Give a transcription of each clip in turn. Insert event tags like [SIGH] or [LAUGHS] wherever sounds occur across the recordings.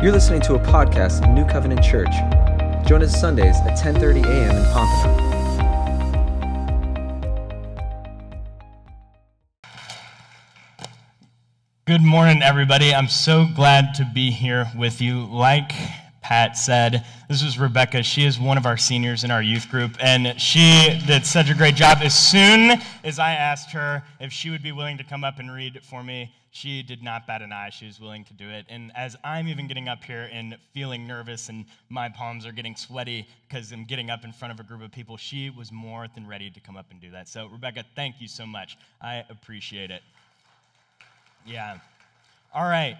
You're listening to a podcast of New Covenant Church. Join us Sundays at 10:30 a.m. in Pompano. Good morning, everybody. I'm so glad to be here with you. Like Pat said, this is Rebecca. She is one of our seniors in our youth group, and she did such a great job. As soon as I asked her if she would be willing to come up and read for me, she did not bat an eye. She was willing to do it. And as I'm even getting up here and feeling nervous and my palms are getting sweaty because I'm getting up in front of a group of people, she was more than ready to come up and do that. So, Rebecca, thank you so much. I appreciate it. Yeah. All right.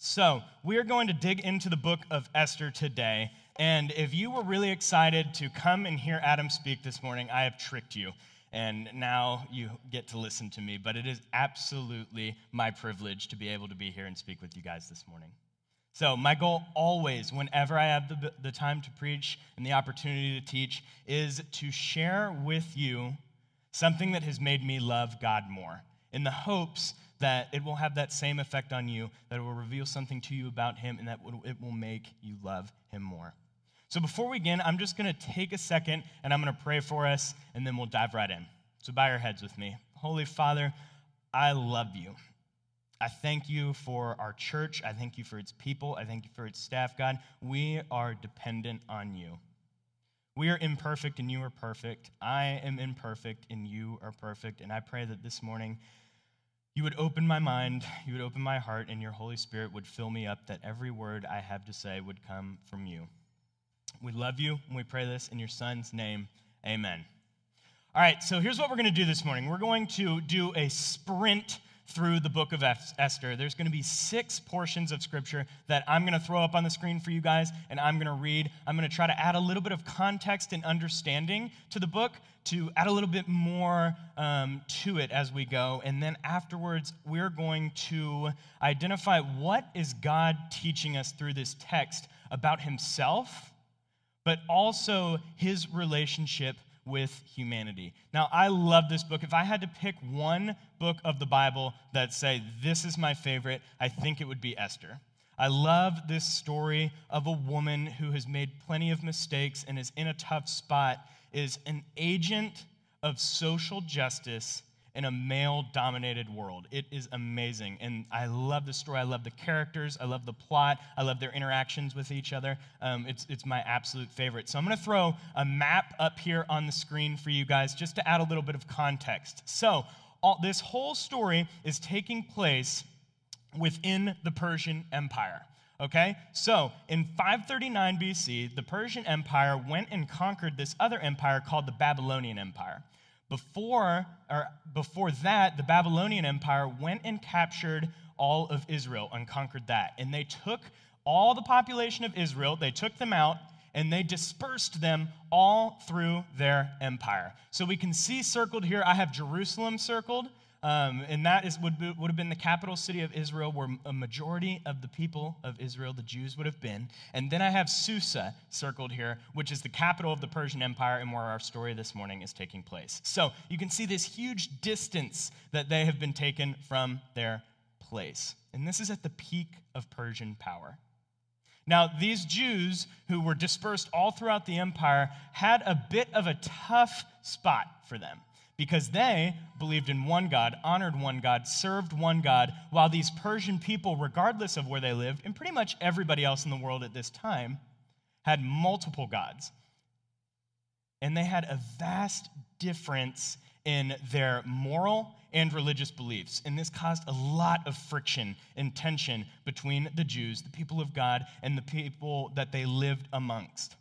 So, we are going to dig into the book of Esther today. And if you were really excited to come and hear Adam speak this morning, I have tricked you. And now you get to listen to me. But it is absolutely my privilege to be able to be here and speak with you guys this morning. So, my goal always, whenever I have the, the time to preach and the opportunity to teach, is to share with you something that has made me love God more in the hopes that it will have that same effect on you, that it will reveal something to you about Him, and that it will make you love Him more. So before we begin, I'm just going to take a second and I'm going to pray for us, and then we'll dive right in. So bow your heads with me. Holy Father, I love you. I thank you for our church. I thank you for its people. I thank you for its staff, God. We are dependent on you. We are imperfect and you are perfect. I am imperfect and you are perfect. And I pray that this morning you would open my mind, you would open my heart, and your Holy Spirit would fill me up that every word I have to say would come from you. We love you, and we pray this in your Son's name. Amen. All right, so here's what we're going to do this morning. We're going to do a sprint through the book of Esther. There's going to be six portions of scripture that I'm going to throw up on the screen for you guys, and I'm going to read. I'm going to try to add a little bit of context and understanding to the book to add a little bit more um, to it as we go. And then afterwards, we're going to identify what is God teaching us through this text about himself, but also his relationship with humanity. Now, I love this book. If I had to pick one book of the Bible that say this is my favorite, I think it would be Esther. I love this story of a woman who has made plenty of mistakes and is in a tough spot, is an agent of social justice in a male dominated world. It is amazing. And I love the story. I love the characters. I love the plot. I love their interactions with each other. Um, it's, it's my absolute favorite. So I'm going to throw a map up here on the screen for you guys just to add a little bit of context. So all, this whole story is taking place within the Persian Empire. Okay? So, in 539 BC, the Persian Empire went and conquered this other empire called the Babylonian Empire. Before, or before that, the Babylonian Empire went and captured all of Israel and conquered that. And they took all the population of Israel, they took them out, and they dispersed them all through their empire. So we can see circled here, I have Jerusalem circled. Um, and that is, would, be, would have been the capital city of Israel, where a majority of the people of Israel, the Jews, would have been. And then I have Susa circled here, which is the capital of the Persian Empire and where our story this morning is taking place. So you can see this huge distance that they have been taken from their place. And this is at the peak of Persian power. Now, these Jews who were dispersed all throughout the empire had a bit of a tough spot for them because they believed in one God, honored one God, served one God, while these Persian people, regardless of where they lived, and pretty much everybody else in the world at this time, had multiple gods. And they had a vast difference in their moral and religious beliefs. And this caused a lot of friction and tension between the Jews, the people of God, and the people that they lived amongst.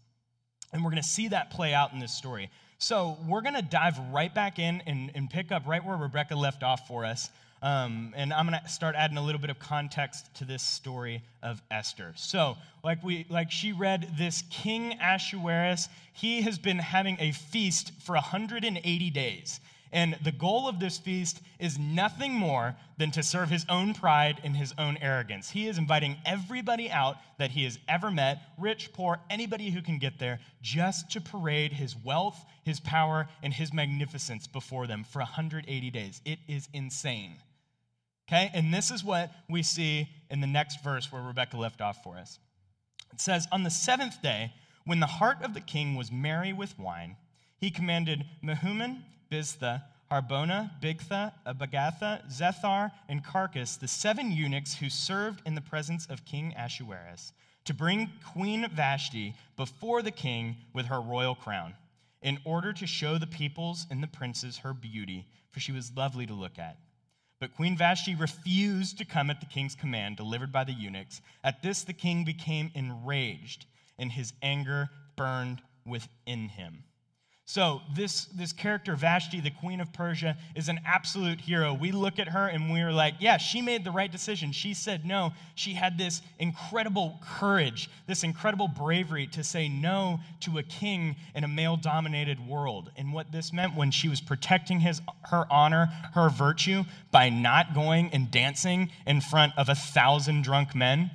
And we're going to see that play out in this story. So we're going to dive right back in and, and, pick up right where Rebecca left off for us. Um, and I'm going to start adding a little bit of context to this story of Esther. So, like we, like she read, this King Ahasuerus, he has been having a feast for 180 days. And the goal of this feast is nothing more than to serve his own pride and his own arrogance. He is inviting everybody out that he has ever met, rich, poor, anybody who can get there, just to parade his wealth, his power, and his magnificence before them for 180 days. It is insane. Okay? And this is what we see in the next verse where Rebecca left off for us. It says, On the seventh day, when the heart of the king was merry with wine, he commanded Mehuman, Biztha, Harbona, Bigtha, Abagatha, Zethar, and Carkas, the seven eunuchs who served in the presence of King Ahasuerus, to bring Queen Vashti before the king with her royal crown, in order to show the peoples and the princes her beauty, for she was lovely to look at. But Queen Vashti refused to come at the king's command delivered by the eunuchs. At this, the king became enraged, and his anger burned within him. So, this, this character, Vashti, the queen of Persia, is an absolute hero. We look at her and we're like, yeah, she made the right decision. She said no. She had this incredible courage, this incredible bravery to say no to a king in a male dominated world. And what this meant when she was protecting his, her honor, her virtue, by not going and dancing in front of a thousand drunk men,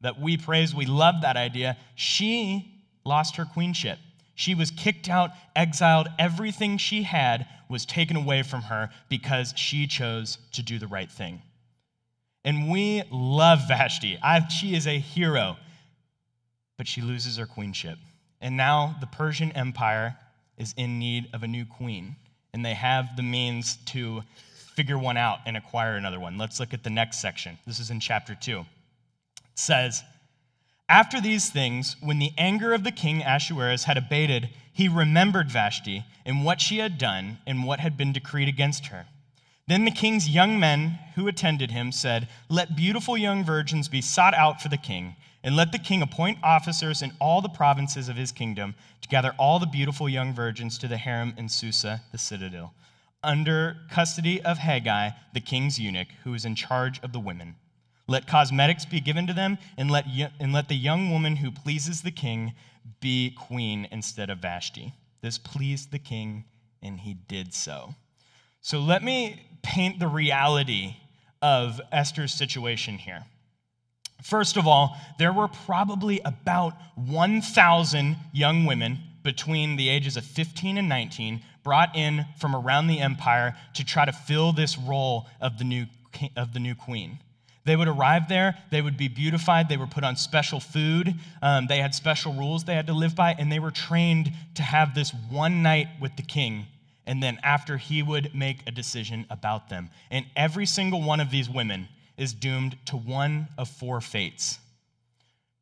that we praise, we love that idea, she lost her queenship. She was kicked out, exiled. Everything she had was taken away from her because she chose to do the right thing. And we love Vashti. I, she is a hero, but she loses her queenship. And now the Persian Empire is in need of a new queen, and they have the means to figure one out and acquire another one. Let's look at the next section. This is in chapter 2. It says, after these things, when the anger of the king Ahasuerus had abated, he remembered Vashti and what she had done and what had been decreed against her. Then the king's young men who attended him said, Let beautiful young virgins be sought out for the king, and let the king appoint officers in all the provinces of his kingdom to gather all the beautiful young virgins to the harem in Susa, the citadel, under custody of Hegai, the king's eunuch, who is in charge of the women. Let cosmetics be given to them, and let, and let the young woman who pleases the king be queen instead of Vashti. This pleased the king, and he did so. So let me paint the reality of Esther's situation here. First of all, there were probably about 1,000 young women between the ages of 15 and 19 brought in from around the empire to try to fill this role of the new, of the new queen. They would arrive there, they would be beautified, they were put on special food, um, they had special rules they had to live by, and they were trained to have this one night with the king, and then after he would make a decision about them. And every single one of these women is doomed to one of four fates.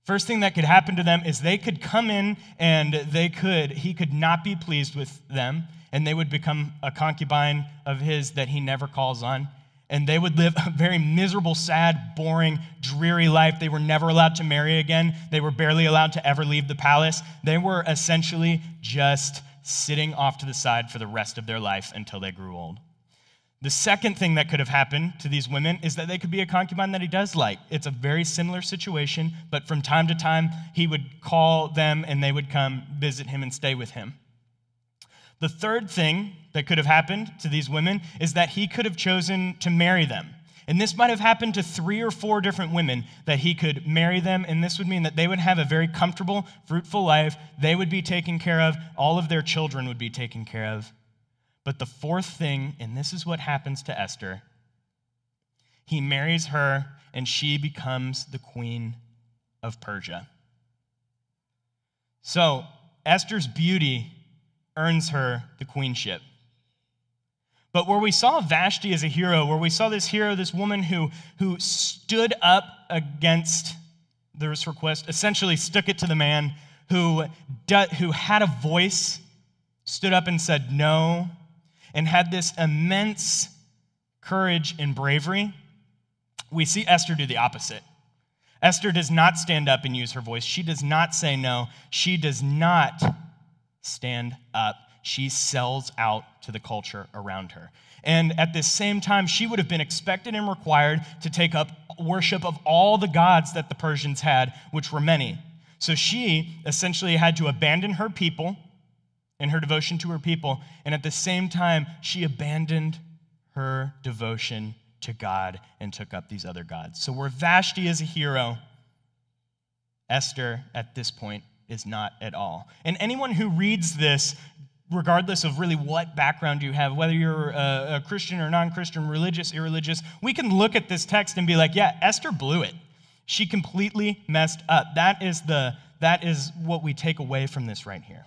First thing that could happen to them is they could come in and they could, he could not be pleased with them, and they would become a concubine of his that he never calls on and they would live a very miserable, sad, boring, dreary life. They were never allowed to marry again. They were barely allowed to ever leave the palace. They were essentially just sitting off to the side for the rest of their life until they grew old. The second thing that could have happened to these women is that they could be a concubine that he does like. It's a very similar situation, but from time to time, he would call them and they would come visit him and stay with him. The third thing that could have happened to these women is that he could have chosen to marry them. And this might have happened to three or four different women that he could marry them, and this would mean that they would have a very comfortable, fruitful life. They would be taken care of, all of their children would be taken care of. But the fourth thing, and this is what happens to Esther, he marries her, and she becomes the queen of Persia. So, Esther's beauty earns her the queenship. But where we saw Vashti as a hero, where we saw this hero, this woman who, who stood up against this request, essentially stuck it to the man who, who had a voice, stood up and said no, and had this immense courage and bravery, we see Esther do the opposite. Esther does not stand up and use her voice. She does not say no. She does not stand up. She sells out to the culture around her. And at the same time, she would have been expected and required to take up worship of all the gods that the Persians had, which were many. So she essentially had to abandon her people and her devotion to her people. And at the same time, she abandoned her devotion to God and took up these other gods. So where Vashti is a hero, Esther at this point is not at all. And anyone who reads this, regardless of really what background you have, whether you're a, a Christian or non Christian, religious, irreligious, we can look at this text and be like, yeah, Esther blew it. She completely messed up. That is, the, that is what we take away from this right here.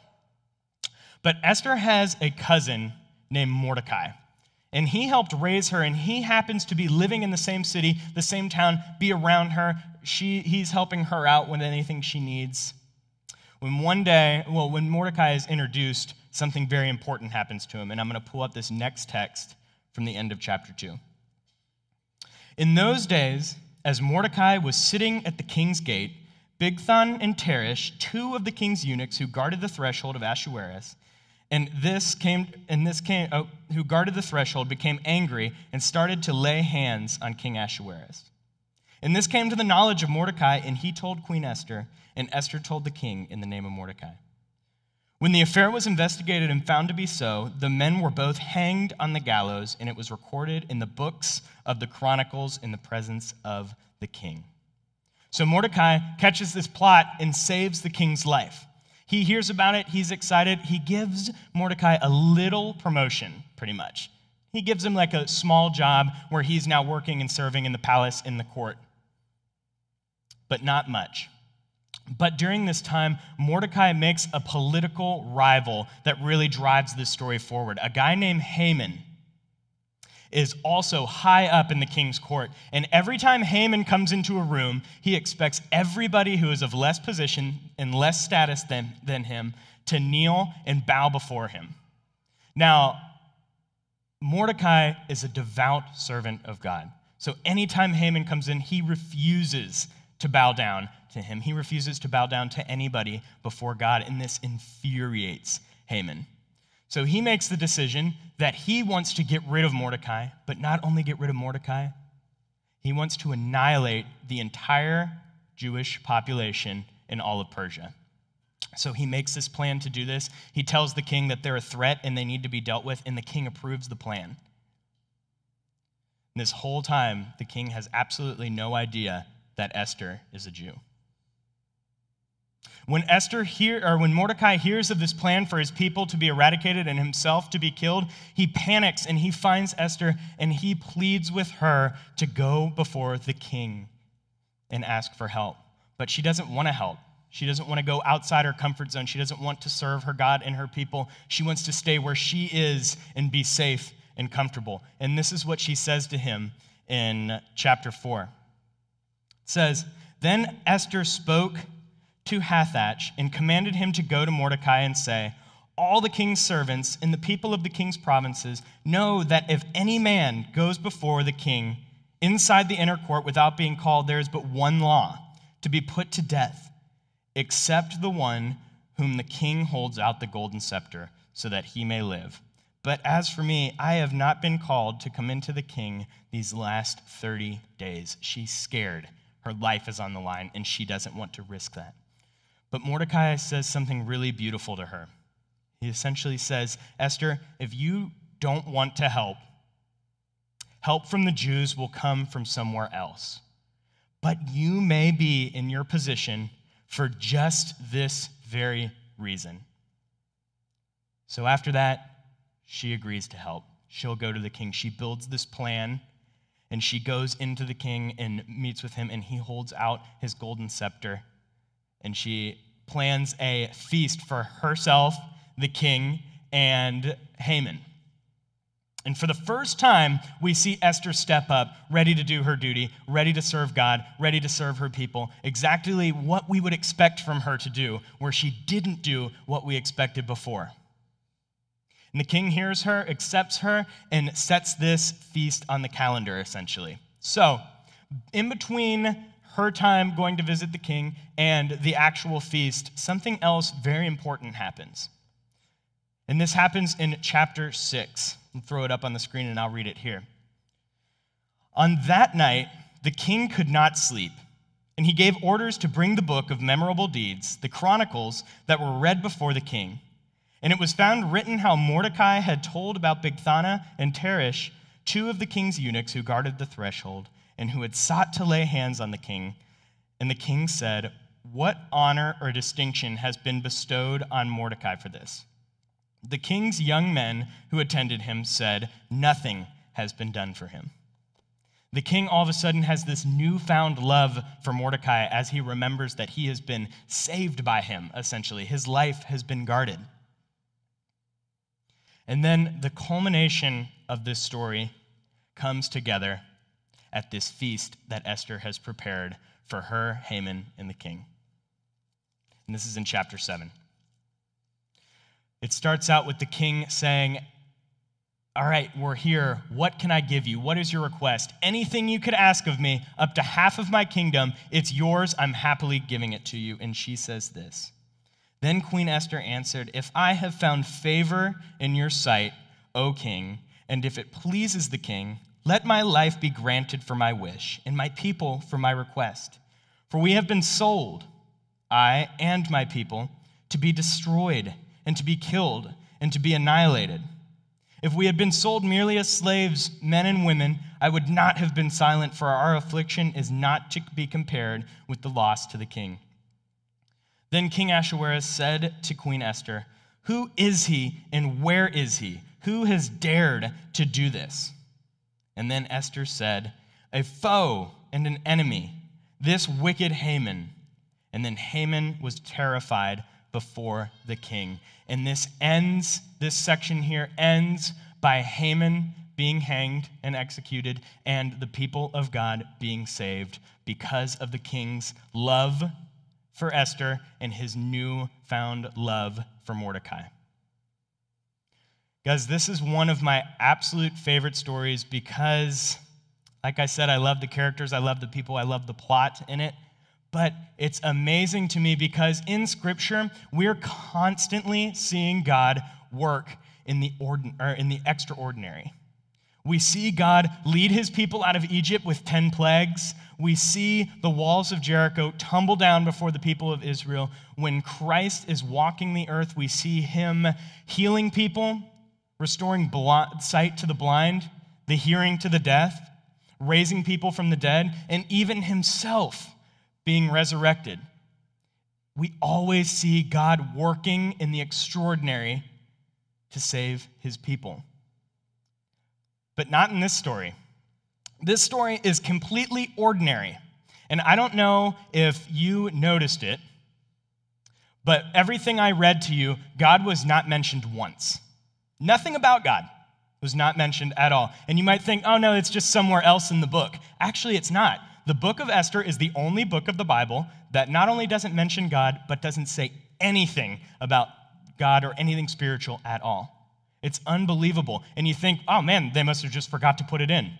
But Esther has a cousin named Mordecai. And he helped raise her, and he happens to be living in the same city, the same town, be around her. She, he's helping her out with anything she needs. When one day, well, when Mordecai is introduced, something very important happens to him. And I'm going to pull up this next text from the end of chapter 2. In those days, as Mordecai was sitting at the king's gate, Bigthan and Teresh, two of the king's eunuchs who guarded the threshold of Ahasuerus, and this came, and this came, oh, who guarded the threshold became angry and started to lay hands on King Ahasuerus. And this came to the knowledge of Mordecai, and he told Queen Esther, and Esther told the king in the name of Mordecai. When the affair was investigated and found to be so, the men were both hanged on the gallows, and it was recorded in the books of the Chronicles in the presence of the king. So Mordecai catches this plot and saves the king's life. He hears about it, he's excited. He gives Mordecai a little promotion, pretty much. He gives him like a small job where he's now working and serving in the palace in the court, but not much. But during this time, Mordecai makes a political rival that really drives this story forward. A guy named Haman is also high up in the king's court. And every time Haman comes into a room, he expects everybody who is of less position and less status than, than him to kneel and bow before him. Now, Mordecai is a devout servant of God. So anytime Haman comes in, he refuses to bow down to him. He refuses to bow down to anybody before God, and this infuriates Haman. So he makes the decision that he wants to get rid of Mordecai, but not only get rid of Mordecai, he wants to annihilate the entire Jewish population in all of Persia. So he makes this plan to do this. He tells the king that they're a threat and they need to be dealt with, and the king approves the plan. This whole time, the king has absolutely no idea that Esther is a Jew. When Esther hear, or when Mordecai hears of this plan for his people to be eradicated and himself to be killed, he panics and he finds Esther and he pleads with her to go before the king and ask for help. But she doesn't want to help. She doesn't want to go outside her comfort zone. She doesn't want to serve her God and her people. She wants to stay where she is and be safe and comfortable. And this is what she says to him in chapter 4. It says, Then Esther spoke to Hathach and commanded him to go to Mordecai and say, All the king's servants and the people of the king's provinces know that if any man goes before the king inside the inner court without being called, there is but one law to be put to death, except the one whom the king holds out the golden scepter, so that he may live. But as for me, I have not been called to come into the king these last 30 days. She's scared. Her life is on the line, and she doesn't want to risk that. But Mordecai says something really beautiful to her. He essentially says, Esther, if you don't want to help, help from the Jews will come from somewhere else. But you may be in your position for just this very reason. So after that, she agrees to help. She'll go to the king. She builds this plan and she goes into the king and meets with him, and he holds out his golden scepter and she plans a feast for herself, the king, and Haman. And for the first time, we see Esther step up, ready to do her duty, ready to serve God, ready to serve her people, exactly what we would expect from her to do, where she didn't do what we expected before. And the king hears her, accepts her, and sets this feast on the calendar, essentially. So, in between her time going to visit the king and the actual feast, something else very important happens. And this happens in chapter 6. I'll throw it up on the screen and I'll read it here. On that night, the king could not sleep, and he gave orders to bring the book of memorable deeds, the chronicles that were read before the king. And it was found written how Mordecai had told about Bigthana and Teresh, two of the king's eunuchs who guarded the threshold and who had sought to lay hands on the king. And the king said, What honor or distinction has been bestowed on Mordecai for this? The king's young men who attended him said, Nothing has been done for him. The king all of a sudden has this newfound love for Mordecai as he remembers that he has been saved by him, essentially. His life has been guarded. And then the culmination of this story comes together at this feast that Esther has prepared for her, Haman, and the king. And this is in chapter 7. It starts out with the king saying, all right, we're here. What can I give you? What is your request? Anything you could ask of me, up to half of my kingdom, it's yours. I'm happily giving it to you. And she says this Then Queen Esther answered, If I have found favor in your sight, O king, and if it pleases the king, let my life be granted for my wish, and my people for my request. For we have been sold, I and my people, to be destroyed, and to be killed, and to be annihilated. If we had been sold merely as slaves, men and women, I would not have been silent, for our affliction is not to be compared with the loss to the king. Then King Ahasuerus said to Queen Esther, Who is he and where is he? Who has dared to do this? And then Esther said, A foe and an enemy, this wicked Haman. And then Haman was terrified before the king. And this ends, this section here ends by Haman being hanged and executed and the people of God being saved because of the king's love for Esther and his newfound love for Mordecai. Guys, this is one of my absolute favorite stories because, like I said, I love the characters, I love the people, I love the plot in it. But it's amazing to me because in Scripture, we're constantly seeing God work in the, ordin- or in the extraordinary. We see God lead his people out of Egypt with 10 plagues. We see the walls of Jericho tumble down before the people of Israel. When Christ is walking the earth, we see him healing people, restoring sight to the blind, the hearing to the deaf, raising people from the dead, and even himself being resurrected. We always see God working in the extraordinary to save his people. But not in this story. This story is completely ordinary. And I don't know if you noticed it, but everything I read to you, God was not mentioned once. Nothing about God was not mentioned at all. And you might think, oh no, it's just somewhere else in the book. Actually, it's not the book of Esther is the only book of the Bible that not only doesn't mention God, but doesn't say anything about God or anything spiritual at all. It's unbelievable. And you think, oh man, they must have just forgot to put it in.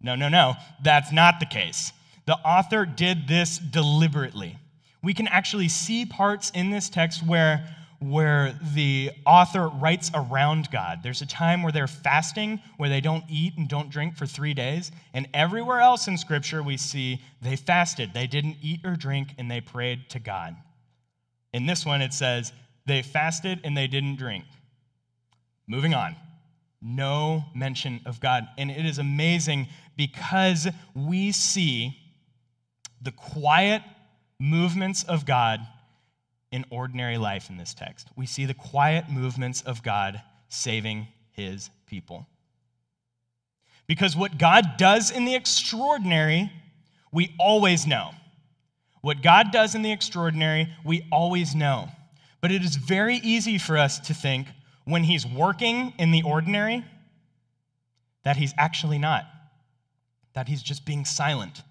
No, no, no. That's not the case. The author did this deliberately. We can actually see parts in this text where where the author writes around God. There's a time where they're fasting, where they don't eat and don't drink for three days. And everywhere else in Scripture, we see they fasted. They didn't eat or drink, and they prayed to God. In this one, it says they fasted and they didn't drink. Moving on. No mention of God. And it is amazing because we see the quiet movements of God in ordinary life in this text. We see the quiet movements of God saving his people. Because what God does in the extraordinary, we always know. What God does in the extraordinary, we always know. But it is very easy for us to think when he's working in the ordinary that he's actually not, that he's just being silent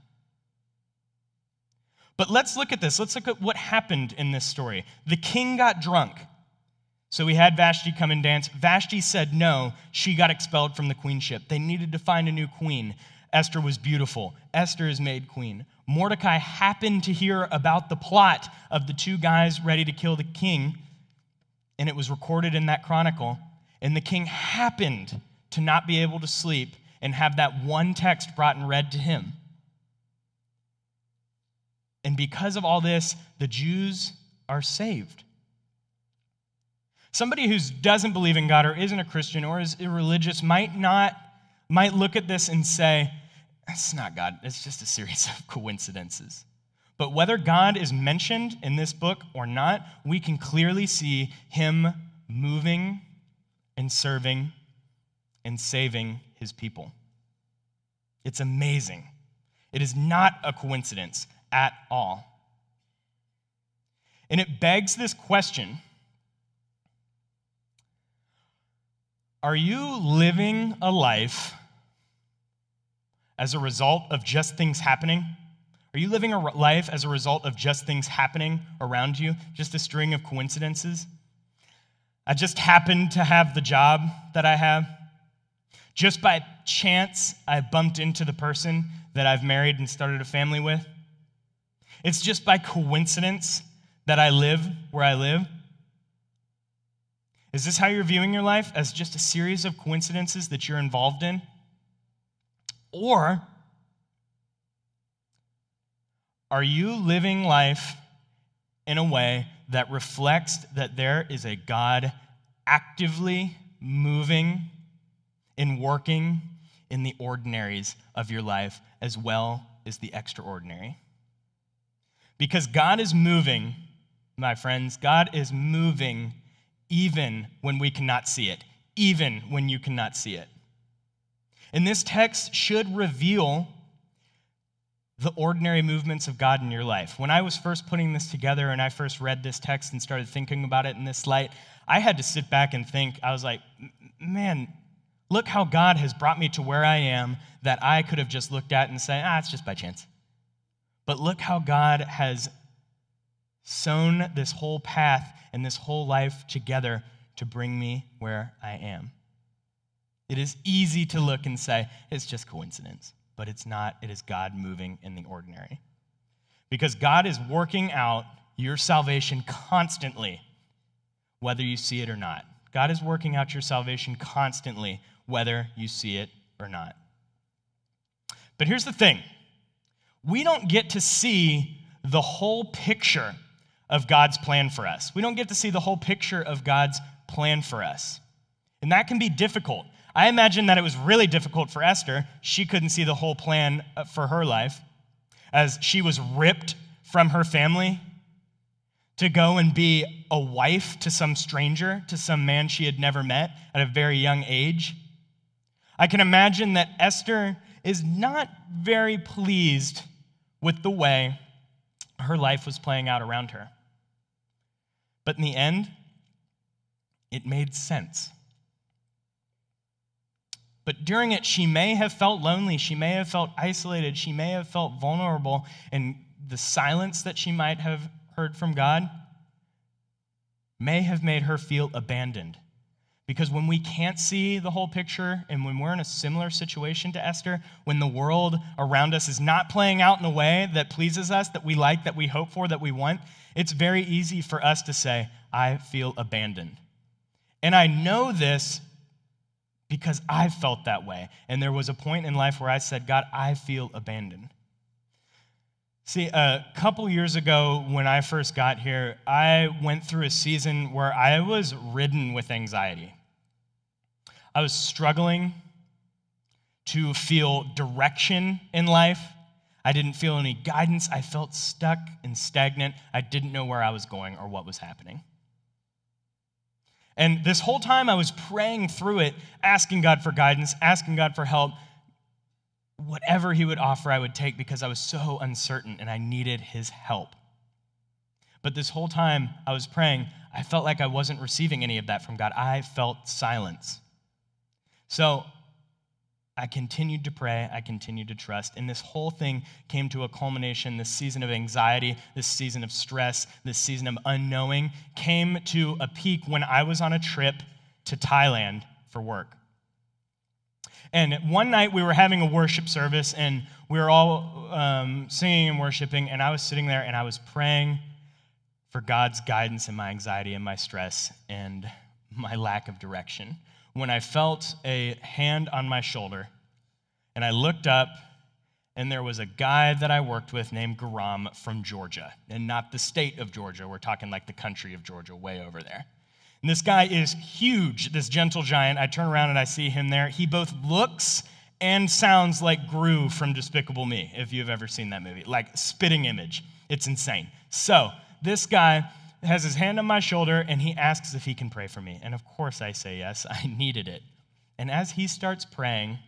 but let's look at this. Let's look at what happened in this story. The king got drunk. So we had Vashti come and dance. Vashti said no. She got expelled from the queenship. They needed to find a new queen. Esther was beautiful. Esther is made queen. Mordecai happened to hear about the plot of the two guys ready to kill the king, and it was recorded in that chronicle. And the king happened to not be able to sleep and have that one text brought and read to him. And because of all this, the Jews are saved. Somebody who doesn't believe in God or isn't a Christian or is irreligious might not might look at this and say, "It's not God. It's just a series [LAUGHS] of coincidences." But whether God is mentioned in this book or not, we can clearly see him moving and serving and saving his people. It's amazing. It is not a coincidence at all. And it begs this question Are you living a life as a result of just things happening? Are you living a life as a result of just things happening around you, just a string of coincidences? I just happened to have the job that I have. Just by chance, I bumped into the person that I've married and started a family with. It's just by coincidence that I live where I live. Is this how you're viewing your life? As just a series of coincidences that you're involved in? Or are you living life in a way that reflects that there is a God actively moving and working in the ordinaries of your life as well as the extraordinary? Because God is moving, my friends, God is moving even when we cannot see it, even when you cannot see it. And this text should reveal the ordinary movements of God in your life. When I was first putting this together and I first read this text and started thinking about it in this light, I had to sit back and think. I was like, man, look how God has brought me to where I am that I could have just looked at and said, ah, it's just by chance. But look how God has sown this whole path and this whole life together to bring me where I am. It is easy to look and say, it's just coincidence but it's not. It is God moving in the ordinary. Because God is working out your salvation constantly, whether you see it or not. God is working out your salvation constantly, whether you see it or not. But here's the thing we don't get to see the whole picture of God's plan for us. We don't get to see the whole picture of God's plan for us. And that can be difficult I imagine that it was really difficult for Esther. She couldn't see the whole plan uh, for her life as she was ripped from her family to go and be a wife to some stranger, to some man she had never met at a very young age. I can imagine that Esther is not very pleased with the way her life was playing out around her. But in the end, it made sense. But during it, she may have felt lonely. She may have felt isolated. She may have felt vulnerable. And the silence that she might have heard from God may have made her feel abandoned. Because when we can't see the whole picture, and when we're in a similar situation to Esther, when the world around us is not playing out in a way that pleases us, that we like, that we hope for, that we want, it's very easy for us to say, I feel abandoned. And I know this because I felt that way. And there was a point in life where I said, God, I feel abandoned. See, a couple years ago when I first got here, I went through a season where I was ridden with anxiety. I was struggling to feel direction in life. I didn't feel any guidance. I felt stuck and stagnant. I didn't know where I was going or what was happening. And this whole time I was praying through it, asking God for guidance, asking God for help. Whatever He would offer, I would take because I was so uncertain and I needed His help. But this whole time I was praying, I felt like I wasn't receiving any of that from God. I felt silence. So I continued to pray, I continued to trust, and this whole thing came to a culmination. This season of anxiety, this season of stress, this season of unknowing came to a peak when I was on a trip to Thailand for work. And one night we were having a worship service, and we were all um, singing and worshiping, and I was sitting there and I was praying for God's guidance in my anxiety and my stress and my lack of direction when I felt a hand on my shoulder. And I looked up, and there was a guy that I worked with named Garam from Georgia, and not the state of Georgia. We're talking like the country of Georgia, way over there. And this guy is huge, this gentle giant. I turn around and I see him there. He both looks and sounds like Gru from Despicable Me, if you've ever seen that movie, like spitting image. It's insane. So, this guy has his hand on my shoulder and he asks if he can pray for me. And of course I say yes, [LAUGHS] I needed it. And as he starts praying,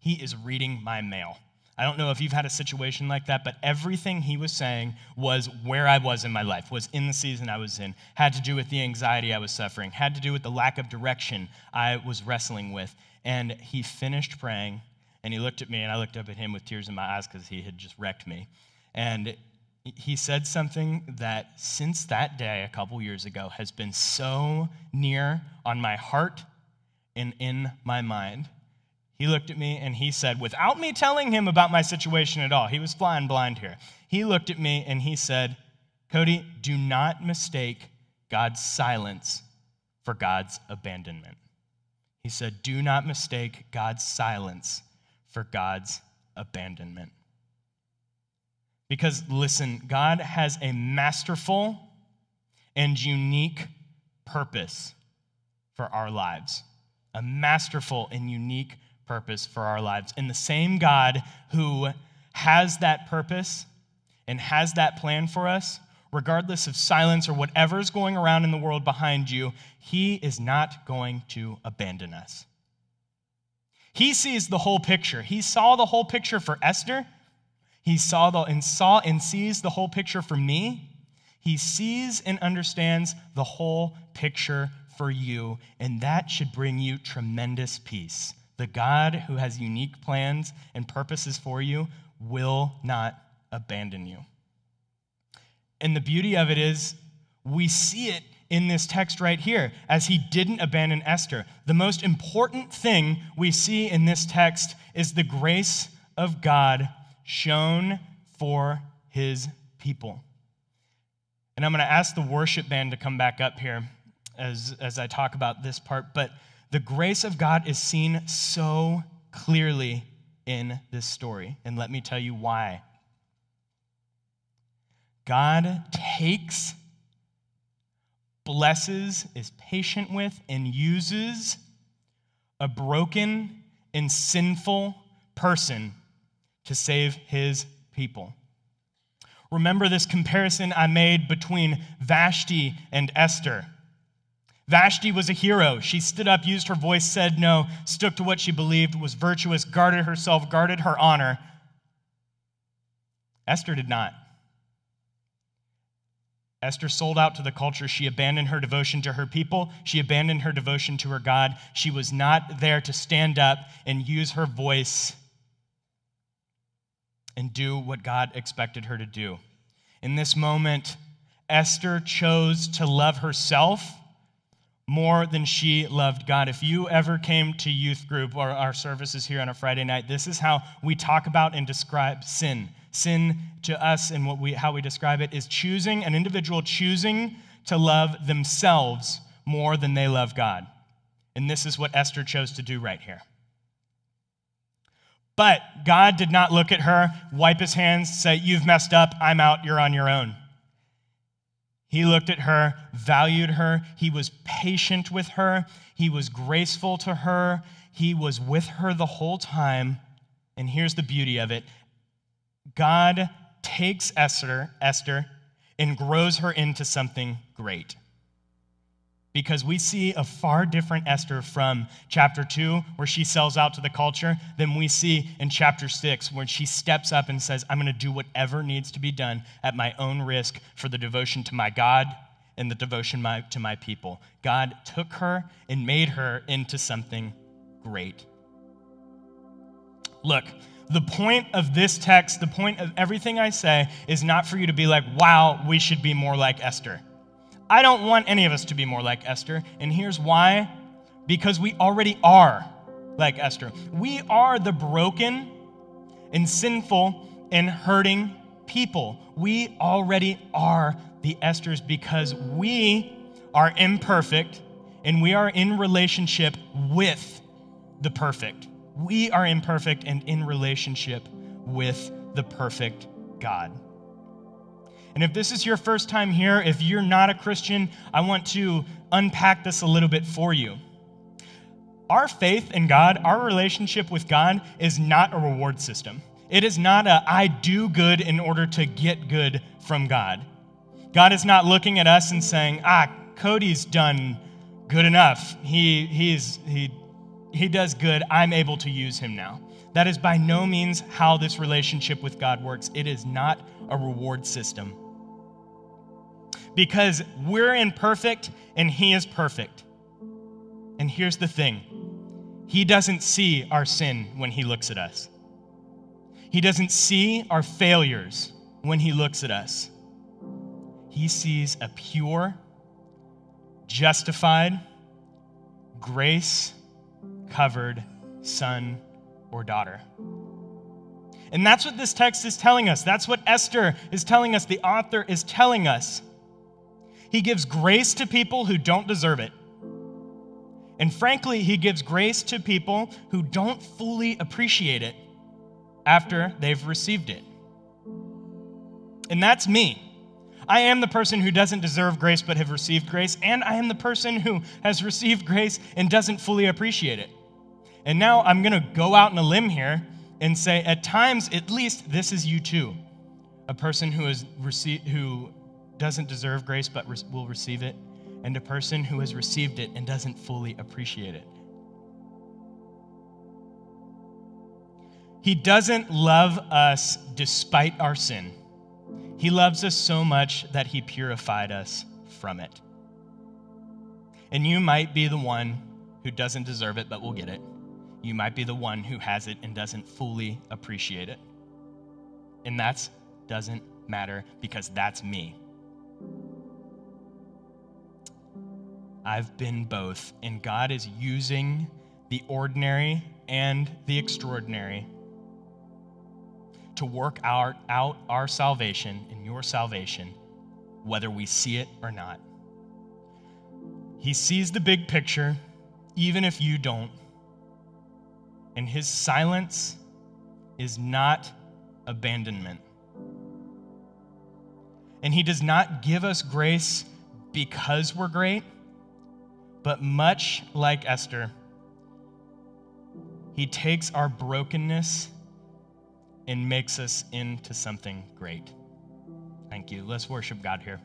He is reading my mail. I don't know if you've had a situation like that, but everything he was saying was where I was in my life, was in the season I was in, had to do with the anxiety I was suffering, had to do with the lack of direction I was wrestling with. And he finished praying, and he looked at me, and I looked up at him with tears in my eyes because he had just wrecked me. And he said something that since that day, a couple years ago, has been so near on my heart and in my mind. He looked at me and he said, without me telling him about my situation at all, he was flying blind here. He looked at me and he said, Cody, do not mistake God's silence for God's abandonment. He said, do not mistake God's silence for God's abandonment. Because listen, God has a masterful and unique purpose for our lives. A masterful and unique purpose for our lives. And the same God who has that purpose and has that plan for us, regardless of silence or whatever's going around in the world behind you, he is not going to abandon us. He sees the whole picture. He saw the whole picture for Esther. He saw the, and saw and sees the whole picture for me. He sees and understands the whole picture for you, and that should bring you tremendous peace. The God who has unique plans and purposes for you will not abandon you. And the beauty of it is, we see it in this text right here, as he didn't abandon Esther. The most important thing we see in this text is the grace of God shown for his people. And I'm going to ask the worship band to come back up here as, as I talk about this part, but the grace of God is seen so clearly in this story. And let me tell you why. God takes, blesses, is patient with, and uses a broken and sinful person to save his people. Remember this comparison I made between Vashti and Esther. Vashti was a hero. She stood up, used her voice, said no, stuck to what she believed, was virtuous, guarded herself, guarded her honor. Esther did not. Esther sold out to the culture. She abandoned her devotion to her people. She abandoned her devotion to her God. She was not there to stand up and use her voice and do what God expected her to do. In this moment, Esther chose to love herself more than she loved God. If you ever came to youth group or our services here on a Friday night, this is how we talk about and describe sin. Sin to us and what we, how we describe it is choosing, an individual choosing to love themselves more than they love God. And this is what Esther chose to do right here. But God did not look at her, wipe his hands, say, You've messed up, I'm out, you're on your own. He looked at her, valued her. He was patient with her. He was graceful to her. He was with her the whole time. And here's the beauty of it God takes Esther, Esther and grows her into something great because we see a far different Esther from chapter 2, where she sells out to the culture, than we see in chapter 6, where she steps up and says, I'm going to do whatever needs to be done at my own risk for the devotion to my God and the devotion my, to my people. God took her and made her into something great. Look, the point of this text, the point of everything I say, is not for you to be like, wow, we should be more like Esther. I don't want any of us to be more like Esther. And here's why because we already are like Esther. We are the broken and sinful and hurting people. We already are the Esthers because we are imperfect and we are in relationship with the perfect. We are imperfect and in relationship with the perfect God. And if this is your first time here, if you're not a Christian, I want to unpack this a little bit for you. Our faith in God, our relationship with God, is not a reward system. It is not a I do good in order to get good from God. God is not looking at us and saying, ah, Cody's done good enough. He, he's, he, he does good. I'm able to use him now. That is by no means how this relationship with God works. It is not a reward system. Because we're imperfect and He is perfect. And here's the thing He doesn't see our sin when He looks at us, He doesn't see our failures when He looks at us. He sees a pure, justified, grace covered son or daughter. And that's what this text is telling us. That's what Esther is telling us. The author is telling us. He gives grace to people who don't deserve it. And frankly, he gives grace to people who don't fully appreciate it after they've received it. And that's me. I am the person who doesn't deserve grace but have received grace, and I am the person who has received grace and doesn't fully appreciate it. And now I'm going to go out on a limb here and say, at times, at least, this is you too. A person who, has received, who doesn't deserve grace but will receive it, and a person who has received it and doesn't fully appreciate it. He doesn't love us despite our sin. He loves us so much that he purified us from it. And you might be the one who doesn't deserve it but will get it. You might be the one who has it and doesn't fully appreciate it. And that doesn't matter because that's me. I've been both, and God is using the ordinary and the extraordinary to work out, our salvation and your salvation, whether we see it or not. He sees the big picture, even if you don't. And his silence is not abandonment. And he does not give us grace because we're great, but much like Esther, he takes our brokenness and makes us into something great. Thank you. Let's worship God here.